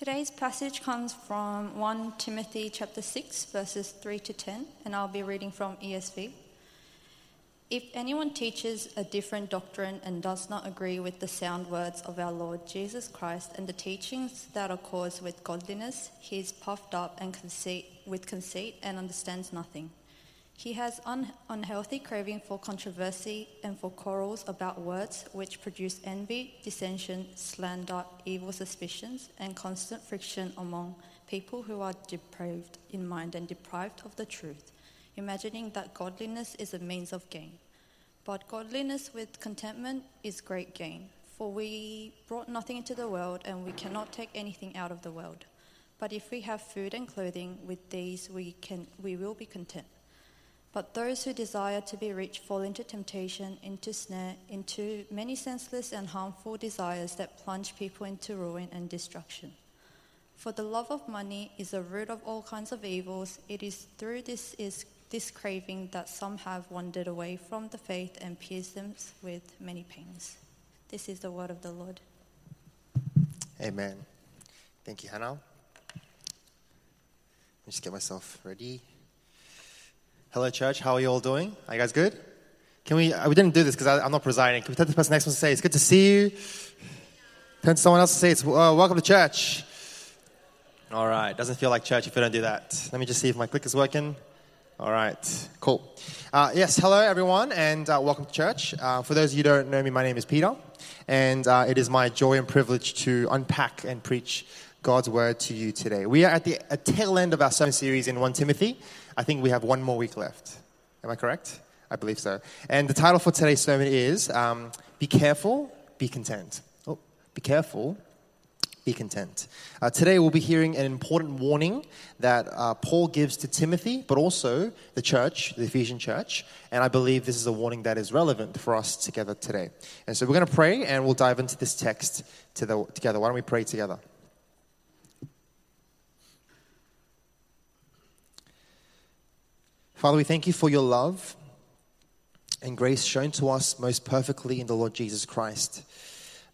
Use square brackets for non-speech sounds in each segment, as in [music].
Today's passage comes from 1 Timothy chapter 6 verses 3 to 10 and I'll be reading from ESV. If anyone teaches a different doctrine and does not agree with the sound words of our Lord Jesus Christ and the teachings that are caused with godliness, he is puffed up and conceit, with conceit and understands nothing. He has un- unhealthy craving for controversy and for quarrels about words which produce envy, dissension, slander, evil suspicions, and constant friction among people who are depraved in mind and deprived of the truth, imagining that godliness is a means of gain. But godliness with contentment is great gain, for we brought nothing into the world and we cannot take anything out of the world. But if we have food and clothing, with these we, can, we will be content. But those who desire to be rich fall into temptation, into snare, into many senseless and harmful desires that plunge people into ruin and destruction. For the love of money is the root of all kinds of evils. It is through this is this craving that some have wandered away from the faith and pierced them with many pains. This is the word of the Lord. Amen. Thank you, Hannah. Let me just get myself ready. Hello, church. How are you all doing? Are you guys good? Can we? uh, We didn't do this because I'm not presiding. Can we turn to the person next to say, "It's good to see you"? Turn to someone else to say, "It's uh, welcome to church." All right. Doesn't feel like church if we don't do that. Let me just see if my click is working. All right. Cool. Uh, yes. Hello, everyone, and uh, welcome to church. Uh, for those of you who don't know me, my name is Peter, and uh, it is my joy and privilege to unpack and preach God's word to you today. We are at the tail end of our sermon series in 1 Timothy. I think we have one more week left. Am I correct? I believe so. And the title for today's sermon is um, Be Careful, Be Content. Oh, be careful, be content. Uh, today we'll be hearing an important warning that uh, Paul gives to Timothy, but also the church, the Ephesian church. And I believe this is a warning that is relevant for us together today. And so we're going to pray and we'll dive into this text to the, together. Why don't we pray together? Father, we thank you for your love and grace shown to us most perfectly in the Lord Jesus Christ.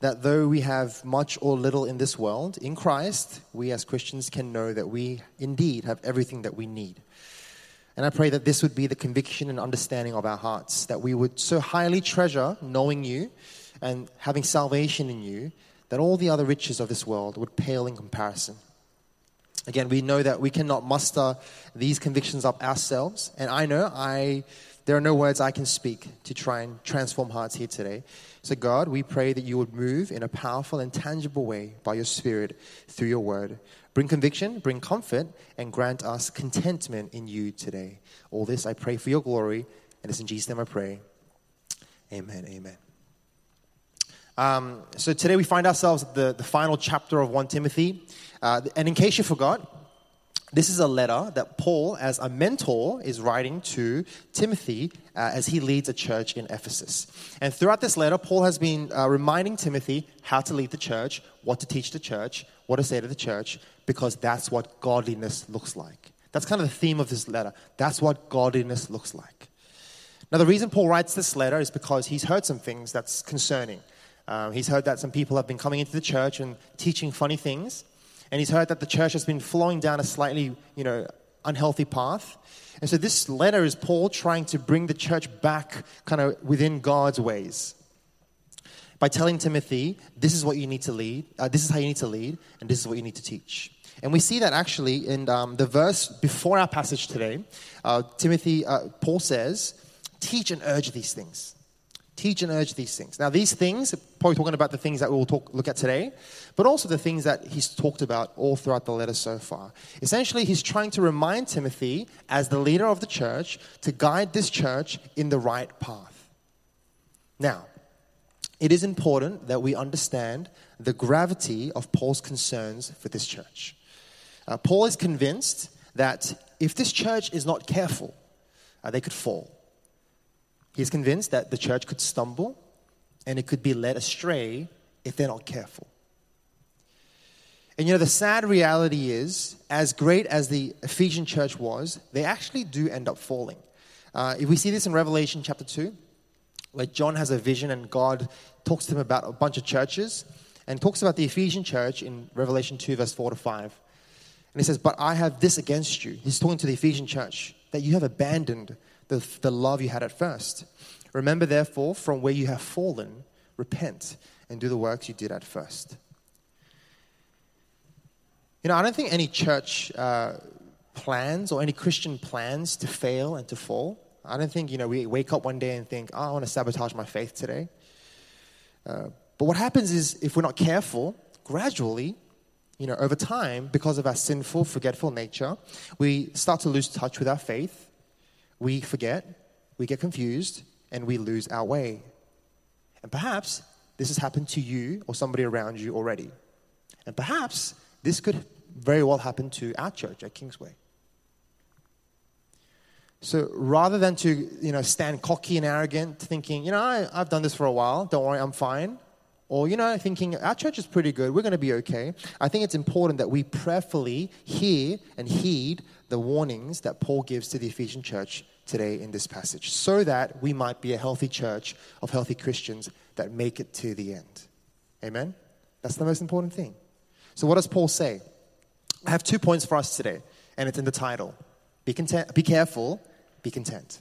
That though we have much or little in this world, in Christ, we as Christians can know that we indeed have everything that we need. And I pray that this would be the conviction and understanding of our hearts, that we would so highly treasure knowing you and having salvation in you, that all the other riches of this world would pale in comparison. Again, we know that we cannot muster these convictions up ourselves, and I know I there are no words I can speak to try and transform hearts here today. So, God, we pray that you would move in a powerful and tangible way by your Spirit through your word. Bring conviction, bring comfort, and grant us contentment in you today. All this I pray for your glory, and it's in Jesus' name I pray. Amen. Amen. Um, so today we find ourselves at the, the final chapter of 1 Timothy. Uh, and in case you forgot, this is a letter that Paul, as a mentor, is writing to Timothy uh, as he leads a church in Ephesus. And throughout this letter, Paul has been uh, reminding Timothy how to lead the church, what to teach the church, what to say to the church, because that's what godliness looks like. That's kind of the theme of this letter. That's what godliness looks like. Now, the reason Paul writes this letter is because he's heard some things that's concerning. Um, he's heard that some people have been coming into the church and teaching funny things. And he's heard that the church has been flowing down a slightly, you know, unhealthy path. And so this letter is Paul trying to bring the church back kind of within God's ways by telling Timothy, this is what you need to lead, uh, this is how you need to lead, and this is what you need to teach. And we see that actually in um, the verse before our passage today. Uh, Timothy, uh, Paul says, teach and urge these things. Teach and urge these things. Now, these things, probably talking about the things that we will talk, look at today, but also the things that he's talked about all throughout the letter so far. Essentially, he's trying to remind Timothy, as the leader of the church, to guide this church in the right path. Now, it is important that we understand the gravity of Paul's concerns for this church. Uh, Paul is convinced that if this church is not careful, uh, they could fall. He's convinced that the church could stumble and it could be led astray if they're not careful. And you know, the sad reality is, as great as the Ephesian church was, they actually do end up falling. Uh, if we see this in Revelation chapter 2, where John has a vision and God talks to him about a bunch of churches. and talks about the Ephesian church in Revelation 2, verse 4 to 5. And he says, But I have this against you. He's talking to the Ephesian church, that you have abandoned the, the love you had at first. Remember, therefore, from where you have fallen, repent and do the works you did at first. You know, I don't think any church uh, plans or any Christian plans to fail and to fall. I don't think, you know, we wake up one day and think, oh, I want to sabotage my faith today. Uh, but what happens is, if we're not careful, gradually, you know, over time, because of our sinful, forgetful nature, we start to lose touch with our faith. We forget, we get confused, and we lose our way. And perhaps this has happened to you or somebody around you already. And perhaps this could very well happen to our church at Kingsway. So rather than to you know stand cocky and arrogant, thinking you know I, I've done this for a while, don't worry, I'm fine, or you know thinking our church is pretty good, we're going to be okay. I think it's important that we prayerfully hear and heed the warnings that Paul gives to the Ephesian church today in this passage, so that we might be a healthy church of healthy Christians that make it to the end. Amen. That's the most important thing. So what does Paul say? I have two points for us today, and it's in the title. Be, content, be careful, be content.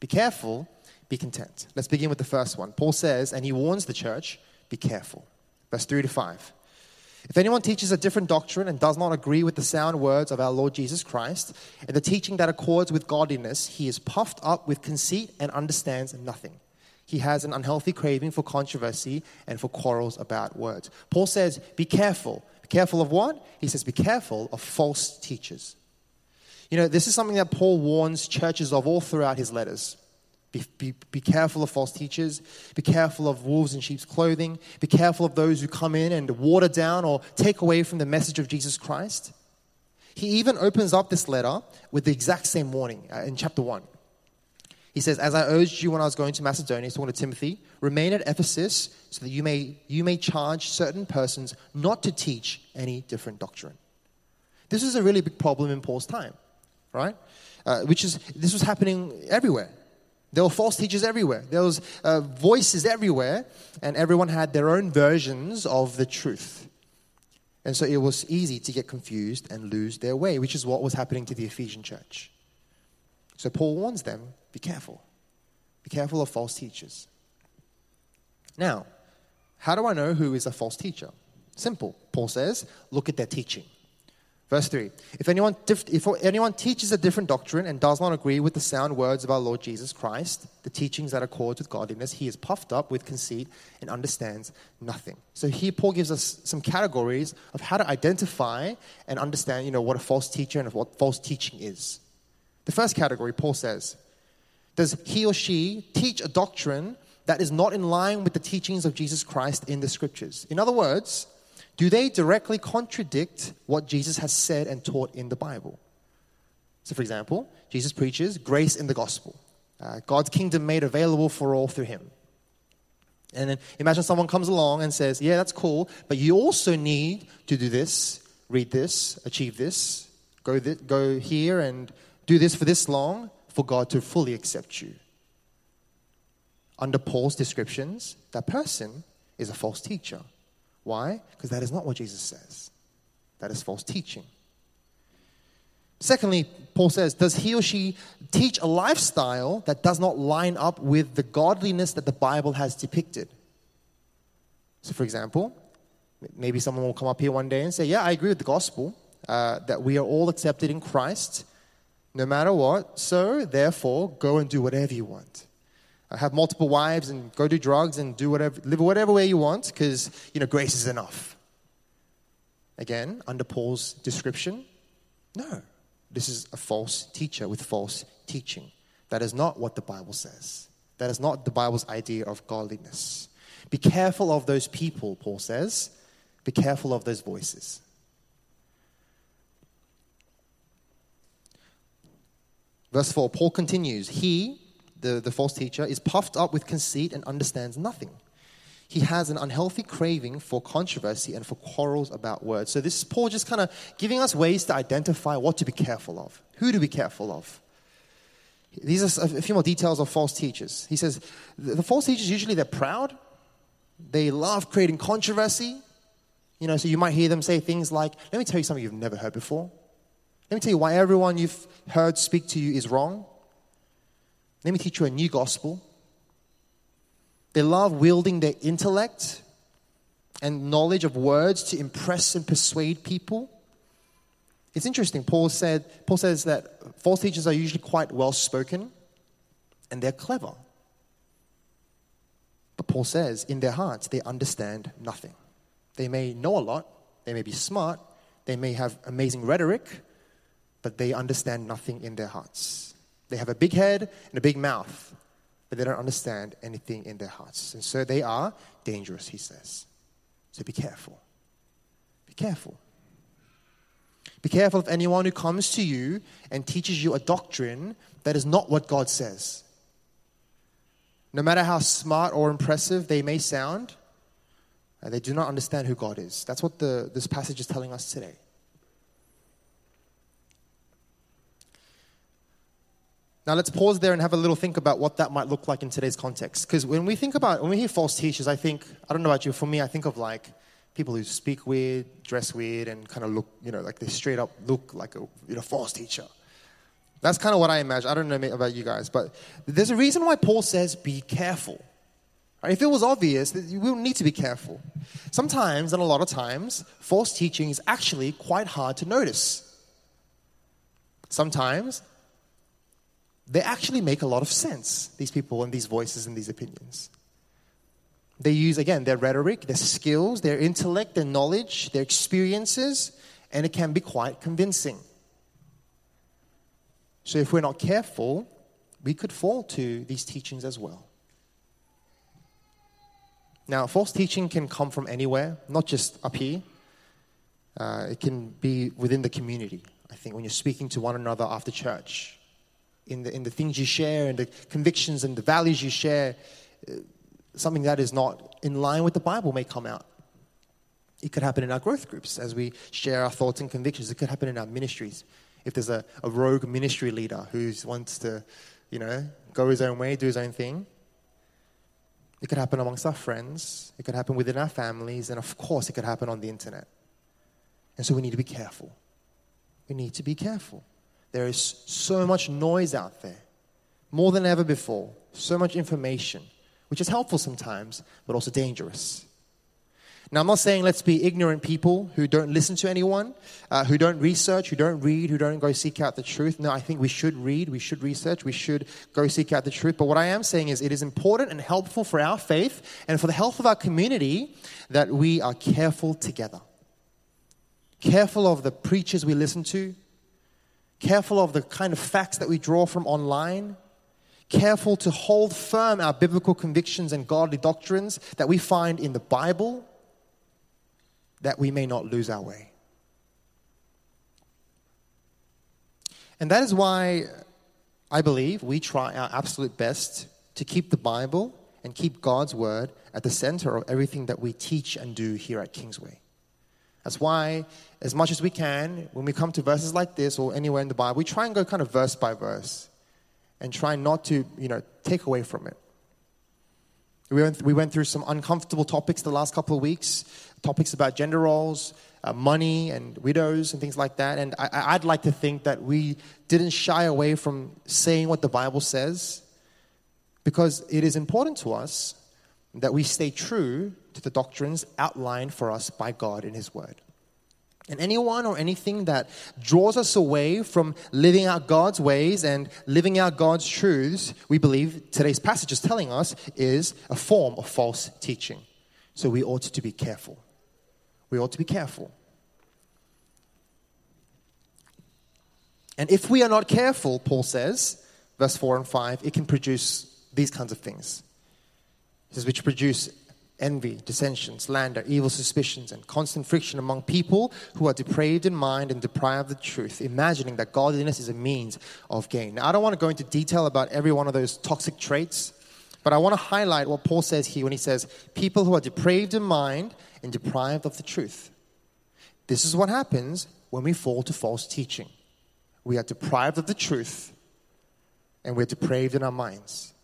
Be careful, be content. Let's begin with the first one. Paul says, and he warns the church, be careful. Verse 3 to 5. If anyone teaches a different doctrine and does not agree with the sound words of our Lord Jesus Christ and the teaching that accords with godliness, he is puffed up with conceit and understands nothing. He has an unhealthy craving for controversy and for quarrels about words. Paul says, Be careful. Be careful of what? He says, Be careful of false teachers. You know, this is something that Paul warns churches of all throughout his letters. Be, be, be, careful of false teachers. Be careful of wolves in sheep's clothing. Be careful of those who come in and water down or take away from the message of Jesus Christ. He even opens up this letter with the exact same warning uh, in chapter 1. He says, As I urged you when I was going to Macedonia, he's talking to Timothy, remain at Ephesus so that you may, you may charge certain persons not to teach any different doctrine. This is a really big problem in Paul's time right? Uh, which is, this was happening everywhere. There were false teachers everywhere. There was uh, voices everywhere, and everyone had their own versions of the truth. And so it was easy to get confused and lose their way, which is what was happening to the Ephesian church. So Paul warns them be careful. Be careful of false teachers. Now, how do I know who is a false teacher? Simple. Paul says, look at their teaching. Verse 3 if anyone, if anyone teaches a different doctrine and does not agree with the sound words of our Lord Jesus Christ, the teachings that accord with godliness, he is puffed up with conceit and understands nothing. So here Paul gives us some categories of how to identify and understand you know, what a false teacher and what false teaching is. The first category, Paul says, does he or she teach a doctrine that is not in line with the teachings of Jesus Christ in the scriptures? In other words, do they directly contradict what Jesus has said and taught in the Bible? So, for example, Jesus preaches grace in the gospel, uh, God's kingdom made available for all through him. And then imagine someone comes along and says, Yeah, that's cool, but you also need to do this, read this, achieve this, go, th- go here and do this for this long for God to fully accept you. Under Paul's descriptions, that person is a false teacher. Why? Because that is not what Jesus says. That is false teaching. Secondly, Paul says, does he or she teach a lifestyle that does not line up with the godliness that the Bible has depicted? So, for example, maybe someone will come up here one day and say, Yeah, I agree with the gospel, uh, that we are all accepted in Christ no matter what, so therefore go and do whatever you want have multiple wives and go do drugs and do whatever, live whatever way you want because, you know, grace is enough. Again, under Paul's description, no. This is a false teacher with false teaching. That is not what the Bible says. That is not the Bible's idea of godliness. Be careful of those people, Paul says. Be careful of those voices. Verse 4, Paul continues, He, the, the false teacher, is puffed up with conceit and understands nothing. He has an unhealthy craving for controversy and for quarrels about words. So, this is Paul just kind of giving us ways to identify what to be careful of, who to be careful of. These are a few more details of false teachers. He says the false teachers usually they're proud, they love creating controversy, You know, so you might hear them say things like, let me tell you something you've never heard before. Let me tell you why everyone you've heard speak to you is wrong. Let me teach you a new gospel. They love wielding their intellect and knowledge of words to impress and persuade people. It's interesting. Paul said Paul says that false teachers are usually quite well spoken and they're clever. But Paul says in their hearts they understand nothing. They may know a lot, they may be smart, they may have amazing rhetoric, but they understand nothing in their hearts. They have a big head and a big mouth, but they don't understand anything in their hearts. And so they are dangerous, he says. So be careful. Be careful. Be careful of anyone who comes to you and teaches you a doctrine that is not what God says. No matter how smart or impressive they may sound, uh, they do not understand who God is. That's what the, this passage is telling us today. Now let's pause there and have a little think about what that might look like in today's context. Because when we think about, when we hear false teachers, I think, I don't know about you, for me, I think of like people who speak weird, dress weird, and kind of look, you know, like they straight up look like a you know, false teacher. That's kind of what I imagine. I don't know about you guys, but there's a reason why Paul says be careful. If it was obvious, we would need to be careful. Sometimes, and a lot of times, false teaching is actually quite hard to notice. Sometimes, they actually make a lot of sense, these people and these voices and these opinions. They use, again, their rhetoric, their skills, their intellect, their knowledge, their experiences, and it can be quite convincing. So, if we're not careful, we could fall to these teachings as well. Now, false teaching can come from anywhere, not just up here. Uh, it can be within the community. I think when you're speaking to one another after church, in the, in the things you share and the convictions and the values you share, uh, something that is not in line with the Bible may come out. It could happen in our growth groups as we share our thoughts and convictions. It could happen in our ministries. If there's a, a rogue ministry leader who wants to, you know, go his own way, do his own thing, it could happen amongst our friends. It could happen within our families. And of course, it could happen on the internet. And so we need to be careful. We need to be careful. There is so much noise out there, more than ever before, so much information, which is helpful sometimes, but also dangerous. Now, I'm not saying let's be ignorant people who don't listen to anyone, uh, who don't research, who don't read, who don't go seek out the truth. No, I think we should read, we should research, we should go seek out the truth. But what I am saying is it is important and helpful for our faith and for the health of our community that we are careful together. Careful of the preachers we listen to, careful of the kind of facts that we draw from online, careful to hold firm our biblical convictions and godly doctrines that we find in the Bible, that we may not lose our way. And that is why I believe we try our absolute best to keep the Bible and keep God's word at the center of everything that we teach and do here at Kingsway. That's why, as much as we can, when we come to verses like this or anywhere in the Bible, we try and go kind of verse by verse and try not to, you know, take away from it. We went, we went through some uncomfortable topics the last couple of weeks, topics about gender roles, uh, money, and widows, and things like that. And I, I'd like to think that we didn't shy away from saying what the Bible says because it is important to us that we stay true to the doctrines outlined for us by God in His Word. And anyone or anything that draws us away from living out God's ways and living out God's truths, we believe today's passage is telling us is a form of false teaching. So we ought to be careful. We ought to be careful. And if we are not careful, Paul says, verse 4 and 5, it can produce these kinds of things. Says, which produce envy, dissension, slander, evil suspicions, and constant friction among people who are depraved in mind and deprived of the truth, imagining that godliness is a means of gain. Now, I don't want to go into detail about every one of those toxic traits, but I want to highlight what Paul says here when he says, people who are depraved in mind and deprived of the truth. This is what happens when we fall to false teaching. We are deprived of the truth and we're depraved in our minds.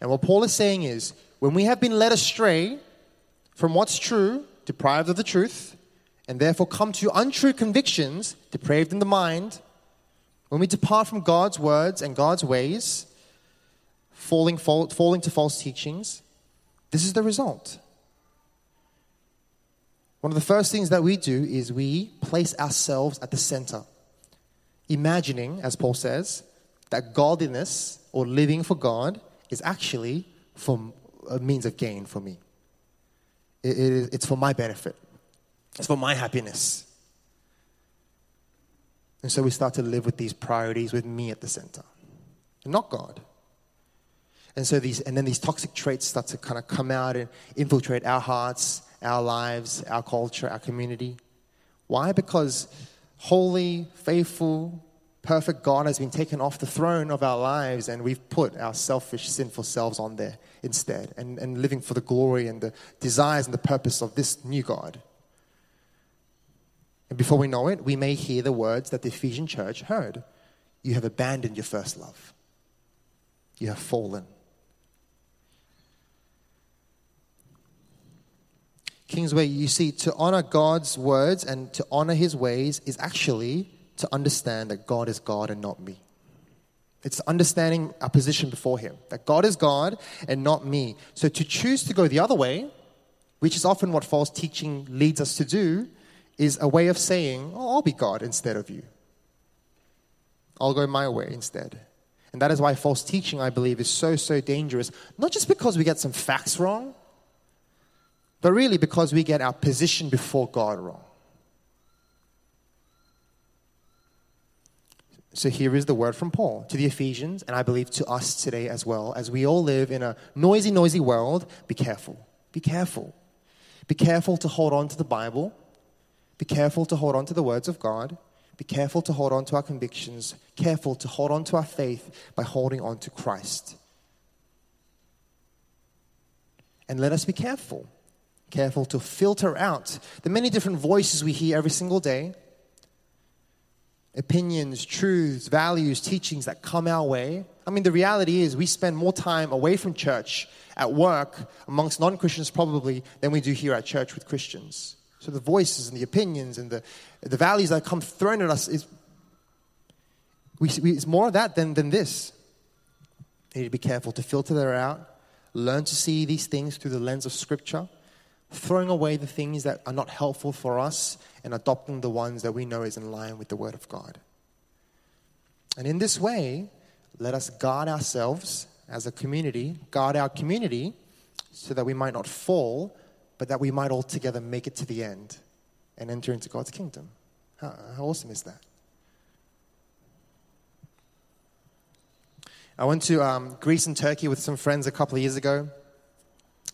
And what Paul is saying is when we have been led astray from what's true, deprived of the truth, and therefore come to untrue convictions, depraved in the mind, when we depart from God's words and God's ways, falling, fall, falling to false teachings, this is the result. One of the first things that we do is we place ourselves at the center, imagining, as Paul says, that godliness or living for God is actually for a means of gain for me. It, it, it's for my benefit, it's for my happiness. And so we start to live with these priorities with me at the center, and not God. And so these, and then these toxic traits start to kind of come out and infiltrate our hearts, our lives, our culture, our community. Why? Because holy, faithful, perfect God has been taken off the throne of our lives and we've put our selfish, sinful selves on there instead and, and living for the glory and the desires and the purpose of this new God. And before we know it, we may hear the words that the Ephesian church heard You have abandoned your first love, you have fallen. Kingsway, you see, to honor God's words and to honor his ways is actually to understand that God is God and not me. It's understanding our position before him, that God is God and not me. So to choose to go the other way, which is often what false teaching leads us to do, is a way of saying, oh, I'll be God instead of you. I'll go my way instead. And that is why false teaching, I believe, is so, so dangerous. Not just because we get some facts wrong, but really because we get our position before God wrong. So here is the word from Paul to the Ephesians, and I believe to us today as well. As we all live in a noisy, noisy world, be careful. Be careful. Be careful to hold on to the Bible. Be careful to hold on to the words of God. Be careful to hold on to our convictions. Careful to hold on to our faith by holding on to Christ. And let us be careful careful to filter out the many different voices we hear every single day opinions, truths, values, teachings that come our way. I mean, the reality is we spend more time away from church at work amongst non Christians, probably, than we do here at church with Christians. So the voices and the opinions and the, the values that come thrown at us is we, we, it's more of that than, than this. We need to be careful to filter that out, learn to see these things through the lens of Scripture, throwing away the things that are not helpful for us and adopting the ones that we know is in line with the Word of God. And in this way, let us guard ourselves as a community, guard our community, so that we might not fall, but that we might all together make it to the end and enter into God's kingdom. How, awesome is that? I went to um, Greece and Turkey with some friends a couple of years ago,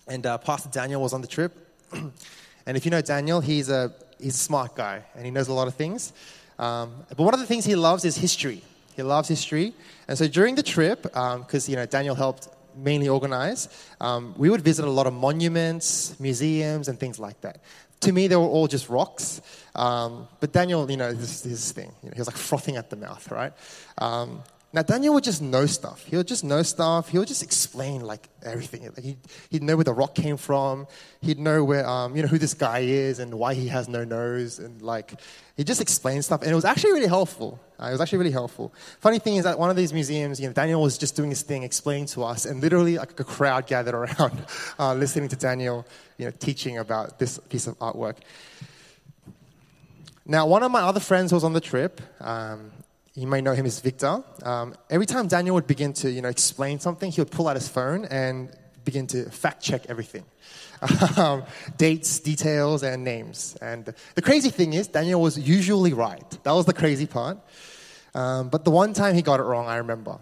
and uh, Pastor Daniel was on the trip. [clears throat] and if you know Daniel, he's a, he's a smart guy and he knows a lot of things. Um, but one of the things he loves is history. He loves history. And so during the trip, because um, you know Daniel helped mainly organize, um, we would visit a lot of monuments, museums, and things like that. To me, they were all just rocks. Um, but Daniel, you know, this, this thing, you know, he was like frothing at the mouth, right? Um, now, Daniel would just know stuff. He would just know stuff. He would just explain like everything. Like he'd, he'd know where the rock came from. He'd know where, um, you know, who this guy is and why he has no nose. And like, he just explained stuff. And it was actually really helpful. Uh, it was actually really helpful. Funny thing is that one of these museums, you know, Daniel was just doing his thing, explaining to us, and literally like a crowd gathered [laughs] around uh, listening to Daniel, you know, teaching about this piece of artwork. Now, one of my other friends who was on the trip, um, you may know him as Victor. Um, every time Daniel would begin to, you know, explain something, he would pull out his phone and begin to fact check everything. [laughs] Um, dates, details, and names. And the crazy thing is, Daniel was usually right. That was the crazy part. Um, but the one time he got it wrong, I remember.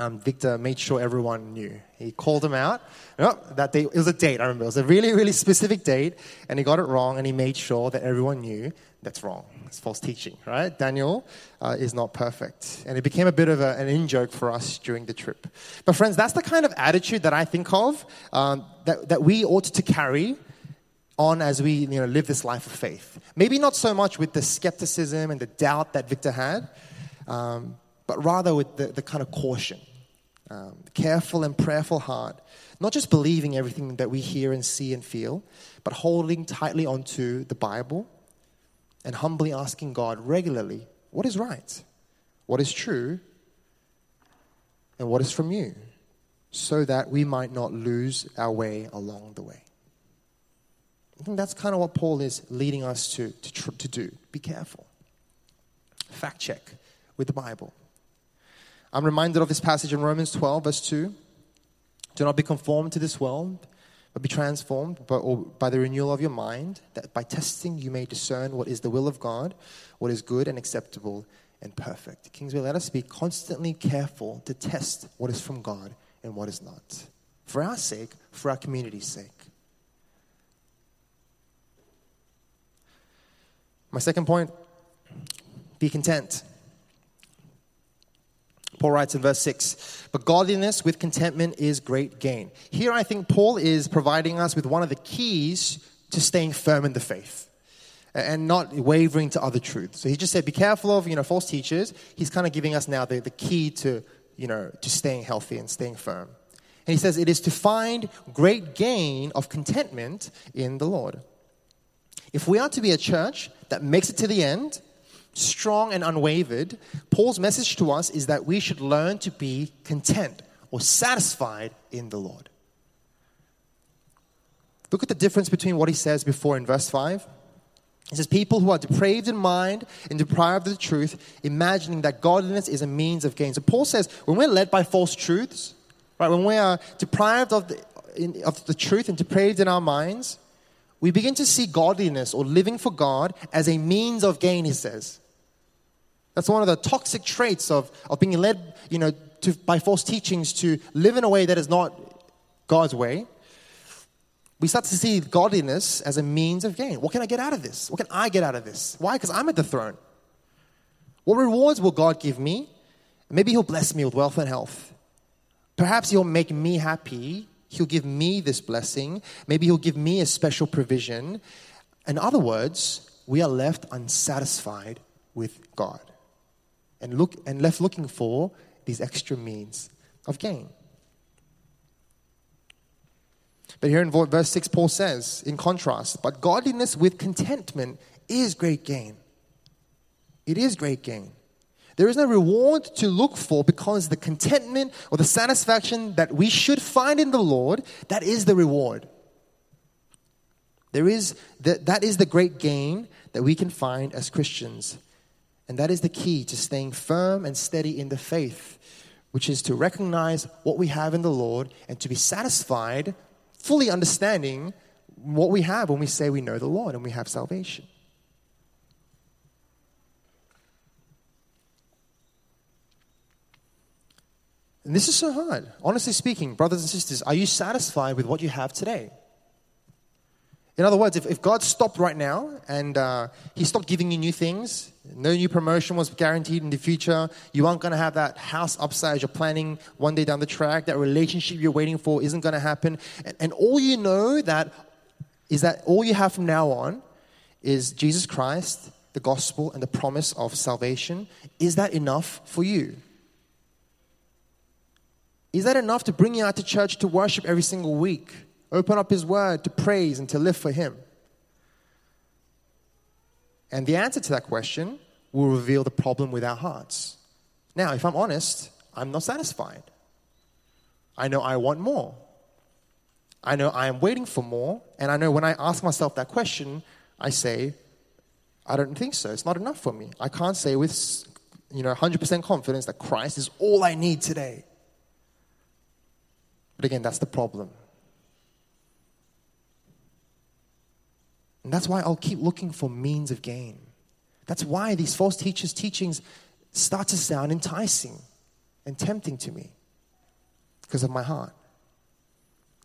Um, Victor made sure everyone knew. He called him out. Oh, that date, it was a date, I remember. It was a really, really specific date, and he got it wrong, and he made sure that everyone knew that's wrong. It's false teaching, right? Daniel uh, is not perfect. And it became a bit of a, an in joke for us during the trip. But, friends, that's the kind of attitude that I think of um, that, that we ought to carry on as we you know, live this life of faith. Maybe not so much with the skepticism and the doubt that Victor had, um, but rather with the, the kind of caution um, careful and prayerful heart, not just believing everything that we hear and see and feel, but holding tightly onto the Bible and humbly asking God regularly, what is right? What is true? And what is from you? So that we might not lose our way along the way. I think that's kind of what Paul is leading us to, to, to do. Be careful. Fact check with the Bible. I'm reminded of this passage in Romans 12, verse 2. Do not be conformed to this world, but be transformed by, by the renewal of your mind, that by testing you may discern what is the will of God, what is good and acceptable and perfect. Kingsway, let us be constantly careful to test what is from God and what is not. For our sake, for our community's sake. My second point be content. Paul writes in verse 6 But godliness with contentment is great gain. Here I think Paul is providing us with one of the keys to staying firm in the faith and not wavering to other truths. So he just said, Be careful of you know, false teachers. He's kind of giving us now the, the key to, you know, to staying healthy and staying firm. And he says, It is to find great gain of contentment in the Lord. If we are to be a church that makes it to the end, strong and unwavered, Paul's message to us is that we should learn to be content or satisfied in the Lord. Look at the difference between what he says before in verse 5. He says, People who are depraved in mind and deprived of the truth, imagining that godliness is a means of gain. So Paul says, when we're led by false truths, right, when we are deprived of the, in, of the truth and depraved in our minds, we begin to see godliness or living for God as a means of gain, he says. That's one of the toxic traits of, of being led you know, to, by false teachings to live in a way that is not God's way. We start to see godliness as a means of gain. What can I get out of this? What can I get out of this? Why? Because I'm at the throne. What rewards will God give me? Maybe He'll bless me with wealth and health. Perhaps He'll make me happy He'll give me this blessing. Maybe He'll give me a special provision. In other words, we are left unsatisfied with God and, look, and left looking for these extra means of gain. But here in verse 6, Paul says, in contrast, but godliness with contentment is great gain. It is great gain. There is no reward to look for because the contentment or the satisfaction that we should find in the Lord, that is the reward. There is the, that is the great gain that we can find as Christians. And that is the key to staying firm and steady in the faith, which is to recognize what we have in the Lord and to be satisfied, fully understanding what we have when we say we know the Lord and we have salvation. And this is so hard. Honestly speaking, brothers and sisters, are you satisfied with what you have today? In other words, if, if God stopped right now and uh, He stopped giving you new things, no new promotion was guaranteed in the future, you aren't going to have that house upsize you're planning one day down the track, that relationship you're waiting for isn't going to happen, and, and all you know that is that all you have from now on is Jesus Christ, the gospel, and the promise of salvation. Is that enough for you? Is that enough to bring you out to church to worship every single week? Open up His Word to praise and to live for Him? And the answer to that question will reveal the problem with our hearts. Now, if I'm honest, I'm not satisfied. I know I want more. I know I am waiting for more. And I know when I ask myself that question, I say, I don't think so. It's not enough for me. I can't say with you know 100% confidence that Christ is all I need today. But again, that's the problem. And that's why I'll keep looking for means of gain. That's why these false teachers' teachings start to sound enticing and tempting to me because of my heart.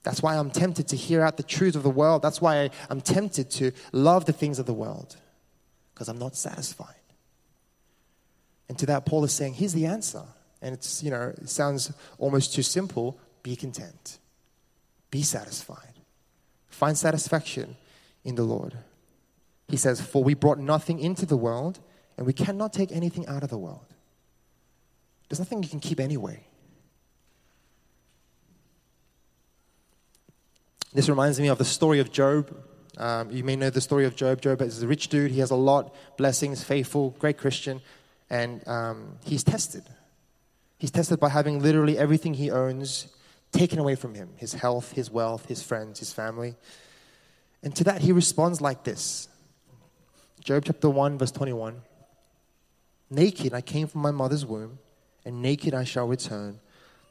That's why I'm tempted to hear out the truth of the world. That's why I'm tempted to love the things of the world because I'm not satisfied. And to that, Paul is saying, here's the answer. And it's, you know, it sounds almost too simple, be content, be satisfied, find satisfaction in the Lord. He says, For we brought nothing into the world, and we cannot take anything out of the world. There's nothing you can keep anyway. This reminds me of the story of Job. Um, you may know the story of Job. Job is a rich dude, he has a lot, blessings, faithful, great Christian, and um, he's tested. He's tested by having literally everything he owns taken away from him his health, his wealth, his friends, his family. And to that, he responds like this Job chapter 1, verse 21 Naked I came from my mother's womb, and naked I shall return.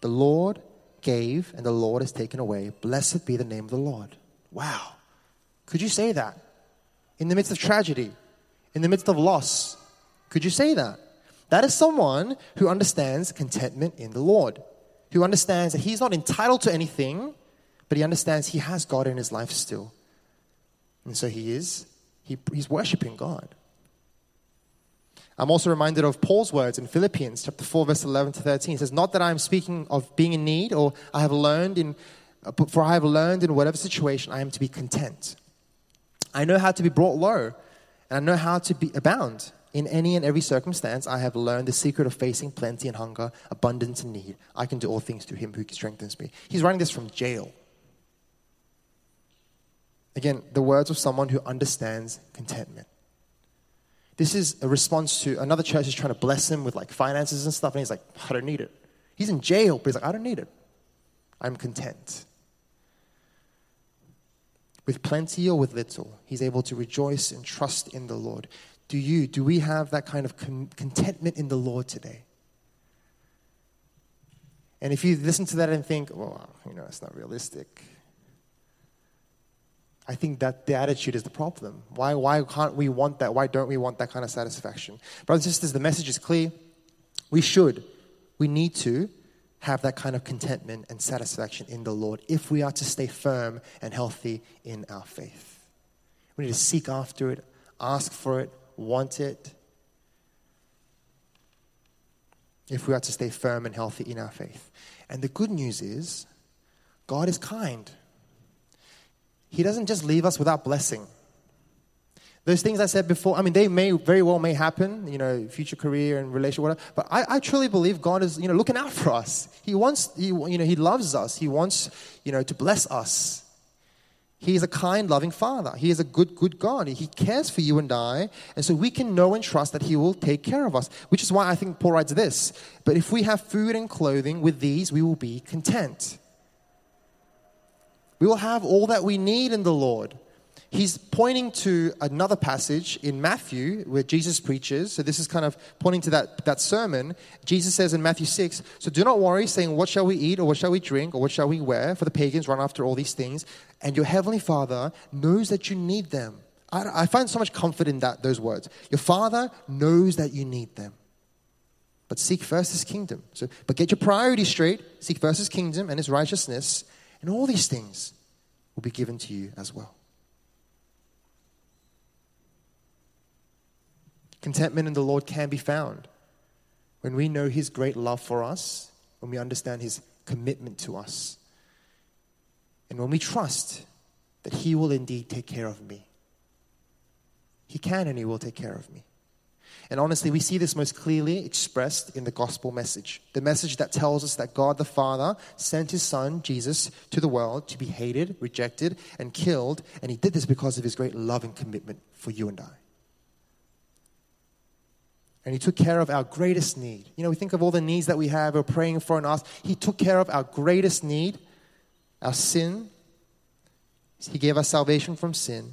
The Lord gave, and the Lord has taken away. Blessed be the name of the Lord. Wow. Could you say that? In the midst of tragedy, in the midst of loss, could you say that? That is someone who understands contentment in the Lord, who understands that he's not entitled to anything, but he understands he has God in his life still. And so he is, he, he's worshiping God. I'm also reminded of Paul's words in Philippians chapter 4, verse 11 to 13. He says, Not that I am speaking of being in need, or I have learned in, for I have learned in whatever situation I am to be content. I know how to be brought low, and I know how to be abound. In any and every circumstance, I have learned the secret of facing plenty and hunger, abundance and need. I can do all things through him who strengthens me. He's writing this from jail. Again, the words of someone who understands contentment. This is a response to another church is trying to bless him with like finances and stuff, and he's like, I don't need it. He's in jail, but he's like, I don't need it. I'm content. With plenty or with little, he's able to rejoice and trust in the Lord. Do you, do we have that kind of con- contentment in the Lord today? And if you listen to that and think, well, you know, it's not realistic, I think that the attitude is the problem. Why, why can't we want that? Why don't we want that kind of satisfaction? Brothers and sisters, the message is clear. We should, we need to have that kind of contentment and satisfaction in the Lord if we are to stay firm and healthy in our faith. We need to seek after it, ask for it, want it. If we are to stay firm and healthy in our faith. And the good news is, God is kind. He doesn't just leave us without blessing. Those things I said before, I mean, they may very well may happen, you know, future career and relationship, whatever. But I, I truly believe God is, you know, looking out for us. He wants, he, you know, He loves us. He wants, you know, to bless us. He is a kind, loving Father. He is a good, good God. He cares for you and I. And so we can know and trust that He will take care of us, which is why I think Paul writes this. But if we have food and clothing, with these we will be content. We will have all that we need in the Lord. He's pointing to another passage in Matthew where Jesus preaches. So, this is kind of pointing to that, that sermon. Jesus says in Matthew 6 So, do not worry, saying, What shall we eat, or what shall we drink, or what shall we wear? For the pagans run after all these things, and your heavenly Father knows that you need them. I, I find so much comfort in that, those words. Your Father knows that you need them. But seek first his kingdom. So, but get your priorities straight. Seek first his kingdom and his righteousness, and all these things will be given to you as well. Contentment in the Lord can be found when we know His great love for us, when we understand His commitment to us, and when we trust that He will indeed take care of me. He can and He will take care of me. And honestly, we see this most clearly expressed in the gospel message the message that tells us that God the Father sent his Son, Jesus, to the world to be hated, rejected, and killed. And he did this because of his great love and commitment for you and I. And he took care of our greatest need. You know, we think of all the needs that we have, we're praying for and ask. He took care of our greatest need, our sin. He gave us salvation from sin.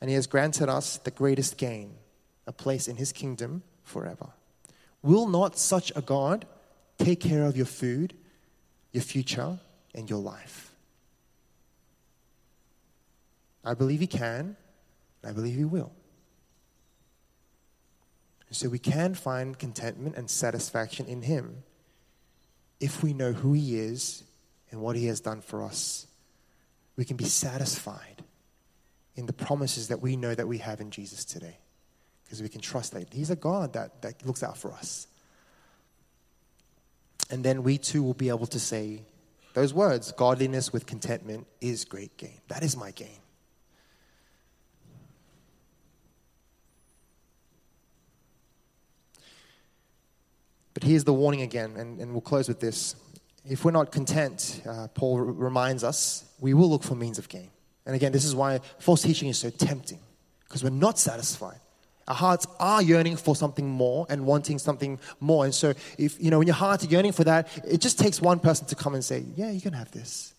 And he has granted us the greatest gain a place in his kingdom forever. Will not such a God take care of your food, your future, and your life? I believe he can, I believe he will. So we can find contentment and satisfaction in him if we know who he is and what he has done for us. We can be satisfied in the promises that we know that we have in Jesus today because we can trust that He's a God that, that looks out for us. And then we too will be able to say those words godliness with contentment is great gain. That is my gain. But here's the warning again, and, and we'll close with this. if we're not content, uh, Paul r- reminds us, we will look for means of gain. And again, this is why false teaching is so tempting, because we're not satisfied. Our hearts are yearning for something more and wanting something more. And so, if you know, when your heart's yearning for that, it just takes one person to come and say, "Yeah, you can have this,"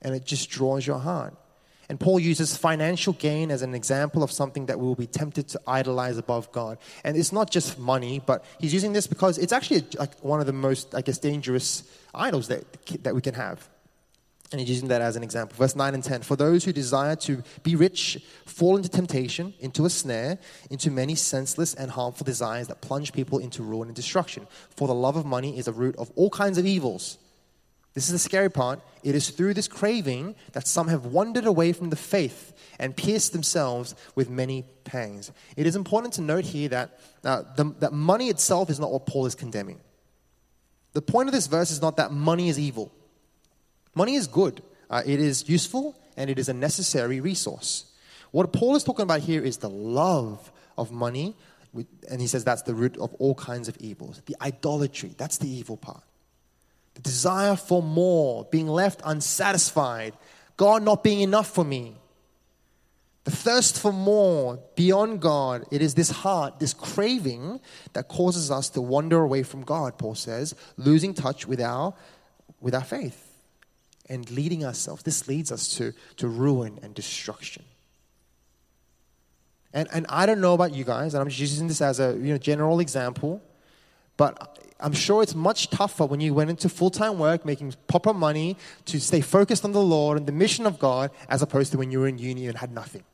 and it just draws your heart. And Paul uses financial gain as an example of something that we will be tempted to idolize above God. And it's not just money, but he's using this because it's actually like one of the most, I guess, dangerous idols that, that we can have. And he's using that as an example. Verse 9 and 10 For those who desire to be rich fall into temptation, into a snare, into many senseless and harmful desires that plunge people into ruin and destruction. For the love of money is a root of all kinds of evils. This is the scary part. It is through this craving that some have wandered away from the faith and pierced themselves with many pangs. It is important to note here that, uh, the, that money itself is not what Paul is condemning. The point of this verse is not that money is evil. Money is good, uh, it is useful, and it is a necessary resource. What Paul is talking about here is the love of money, and he says that's the root of all kinds of evils. The idolatry, that's the evil part the desire for more, being left unsatisfied, God not being enough for me. The thirst for more beyond God, it is this heart, this craving that causes us to wander away from God, Paul says, losing touch with our, with our faith and leading ourselves. This leads us to, to ruin and destruction. And, and I don't know about you guys, and I'm just using this as a you know, general example, but I'm sure it's much tougher when you went into full time work, making proper money to stay focused on the Lord and the mission of God, as opposed to when you were in uni and had nothing.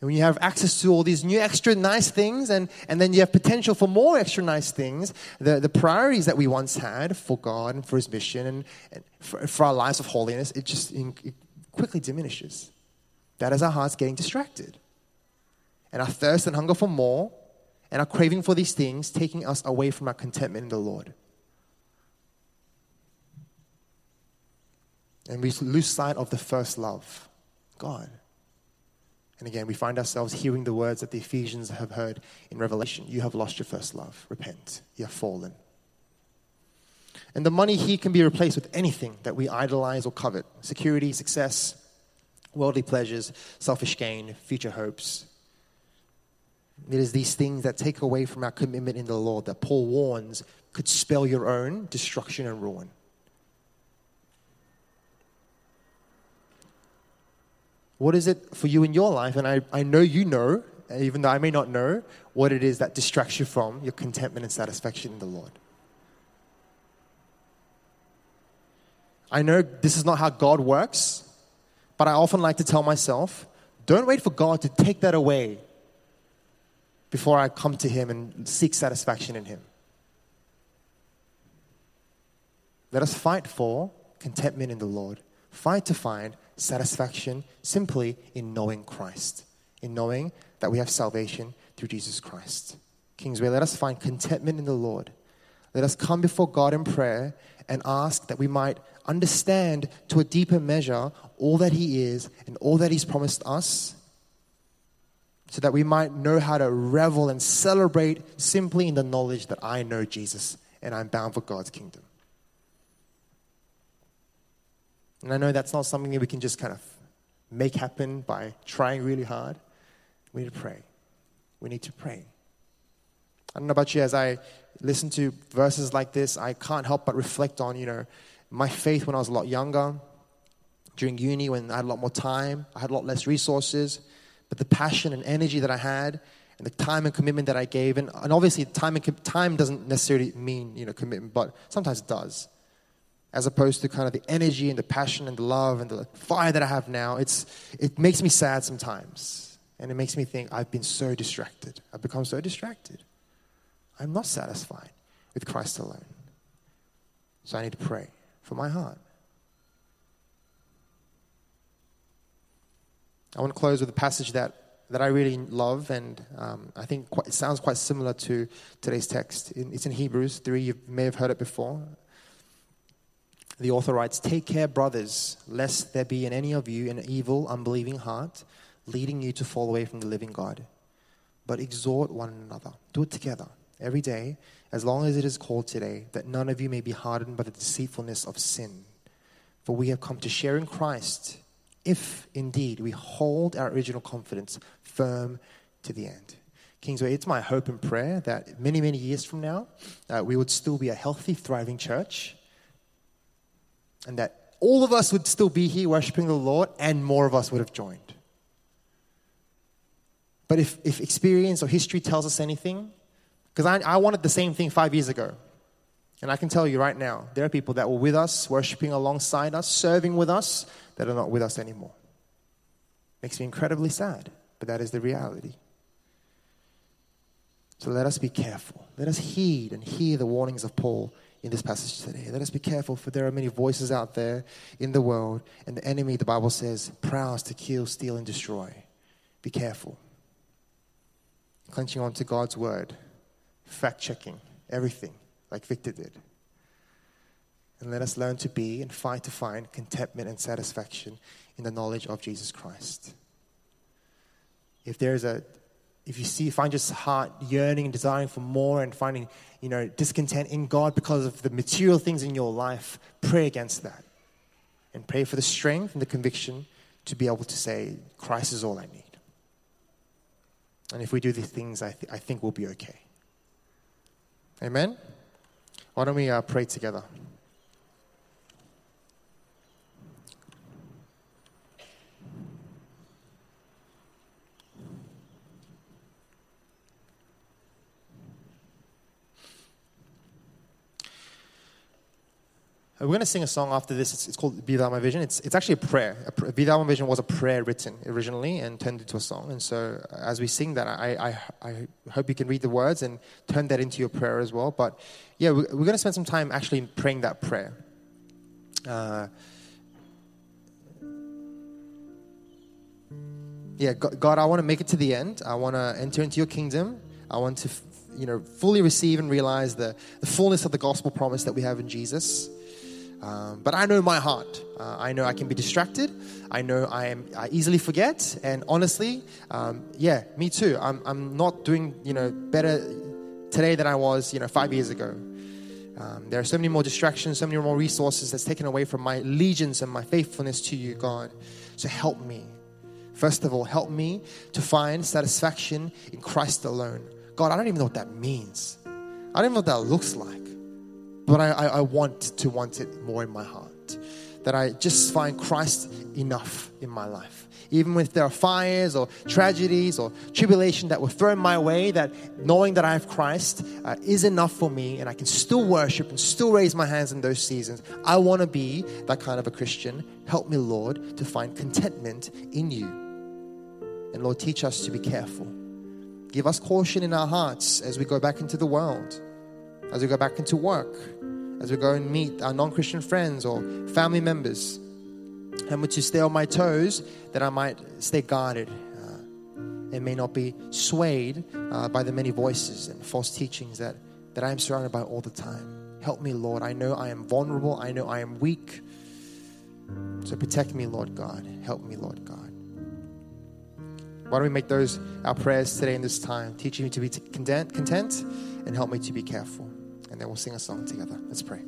And when you have access to all these new extra nice things, and, and then you have potential for more extra nice things, the, the priorities that we once had for God and for His mission and, and for, for our lives of holiness, it just it quickly diminishes. That is our hearts getting distracted. And our thirst and hunger for more and our craving for these things taking us away from our contentment in the Lord. And we lose sight of the first love, God. And again, we find ourselves hearing the words that the Ephesians have heard in Revelation You have lost your first love. Repent. You have fallen. And the money here can be replaced with anything that we idolize or covet security, success, worldly pleasures, selfish gain, future hopes, it is these things that take away from our commitment in the Lord that Paul warns could spell your own destruction and ruin. What is it for you in your life? And I, I know you know, even though I may not know, what it is that distracts you from your contentment and satisfaction in the Lord. I know this is not how God works, but I often like to tell myself don't wait for God to take that away before I come to Him and seek satisfaction in Him. Let us fight for contentment in the Lord. Fight to find satisfaction simply in knowing Christ, in knowing that we have salvation through Jesus Christ. Kingsway, let us find contentment in the Lord. Let us come before God in prayer and ask that we might understand to a deeper measure all that He is and all that He's promised us so that we might know how to revel and celebrate simply in the knowledge that I know Jesus and I'm bound for God's kingdom. And I know that's not something that we can just kind of make happen by trying really hard. We need to pray. We need to pray. I don't know about you, as I listen to verses like this, I can't help but reflect on, you know, my faith when I was a lot younger, during uni when I had a lot more time, I had a lot less resources but the passion and energy that I had and the time and commitment that I gave, and, and obviously time and time doesn't necessarily mean you know commitment, but sometimes it does. As opposed to kind of the energy and the passion and the love and the fire that I have now, it's it makes me sad sometimes, and it makes me think I've been so distracted. I've become so distracted. I'm not satisfied with Christ alone. So I need to pray for my heart. I want to close with a passage that, that I really love, and um, I think quite, it sounds quite similar to today's text. It's in Hebrews 3. You may have heard it before. The author writes Take care, brothers, lest there be in any of you an evil, unbelieving heart, leading you to fall away from the living God. But exhort one another. Do it together. every day, as long as it is called today, that none of you may be hardened by the deceitfulness of sin. For we have come to share in Christ, if indeed we hold our original confidence firm to the end. Kingsway, it's my hope and prayer that many, many years from now, uh, we would still be a healthy, thriving church, and that all of us would still be here worshiping the Lord, and more of us would have joined. But if, if experience or history tells us anything, because I, I wanted the same thing five years ago. And I can tell you right now, there are people that were with us, worshiping alongside us, serving with us, that are not with us anymore. Makes me incredibly sad, but that is the reality. So let us be careful. Let us heed and hear the warnings of Paul in this passage today. Let us be careful, for there are many voices out there in the world, and the enemy, the Bible says, prowls to kill, steal, and destroy. Be careful. Clenching on to God's word, fact checking everything, like Victor did. And let us learn to be and fight to find contentment and satisfaction in the knowledge of Jesus Christ. If there's a if you see find your heart yearning and desiring for more and finding you know discontent in god because of the material things in your life pray against that. And pray for the strength and the conviction to be able to say christ is all i need. And if we do these things i, th- I think we'll be okay. Amen? Why don't we uh, pray together We're going to sing a song after this. It's, it's called Be Thou My Vision. It's, it's actually a prayer. A, Be Thou My Vision was a prayer written originally and turned into a song. And so uh, as we sing that, I, I, I hope you can read the words and turn that into your prayer as well. But yeah, we're, we're going to spend some time actually praying that prayer. Uh, yeah, God, I want to make it to the end. I want to enter into your kingdom. I want to, you know, fully receive and realize the, the fullness of the gospel promise that we have in Jesus. Um, but I know my heart. Uh, I know I can be distracted. I know I am. I easily forget. And honestly, um, yeah, me too. I'm, I'm not doing you know better today than I was you know five years ago. Um, there are so many more distractions, so many more resources that's taken away from my allegiance and my faithfulness to you, God. So help me. First of all, help me to find satisfaction in Christ alone. God, I don't even know what that means. I don't even know what that looks like. But I, I, I want to want it more in my heart. That I just find Christ enough in my life. Even if there are fires or tragedies or tribulation that were thrown my way, that knowing that I have Christ uh, is enough for me and I can still worship and still raise my hands in those seasons. I want to be that kind of a Christian. Help me, Lord, to find contentment in you. And Lord, teach us to be careful. Give us caution in our hearts as we go back into the world, as we go back into work, as we go and meet our non Christian friends or family members. Help me to stay on my toes that I might stay guarded uh, and may not be swayed uh, by the many voices and false teachings that, that I am surrounded by all the time. Help me, Lord. I know I am vulnerable, I know I am weak. So protect me, Lord God. Help me, Lord God. Why don't we make those our prayers today in this time? Teaching me to be content, content and help me to be careful and then we'll sing a song together. Let's pray.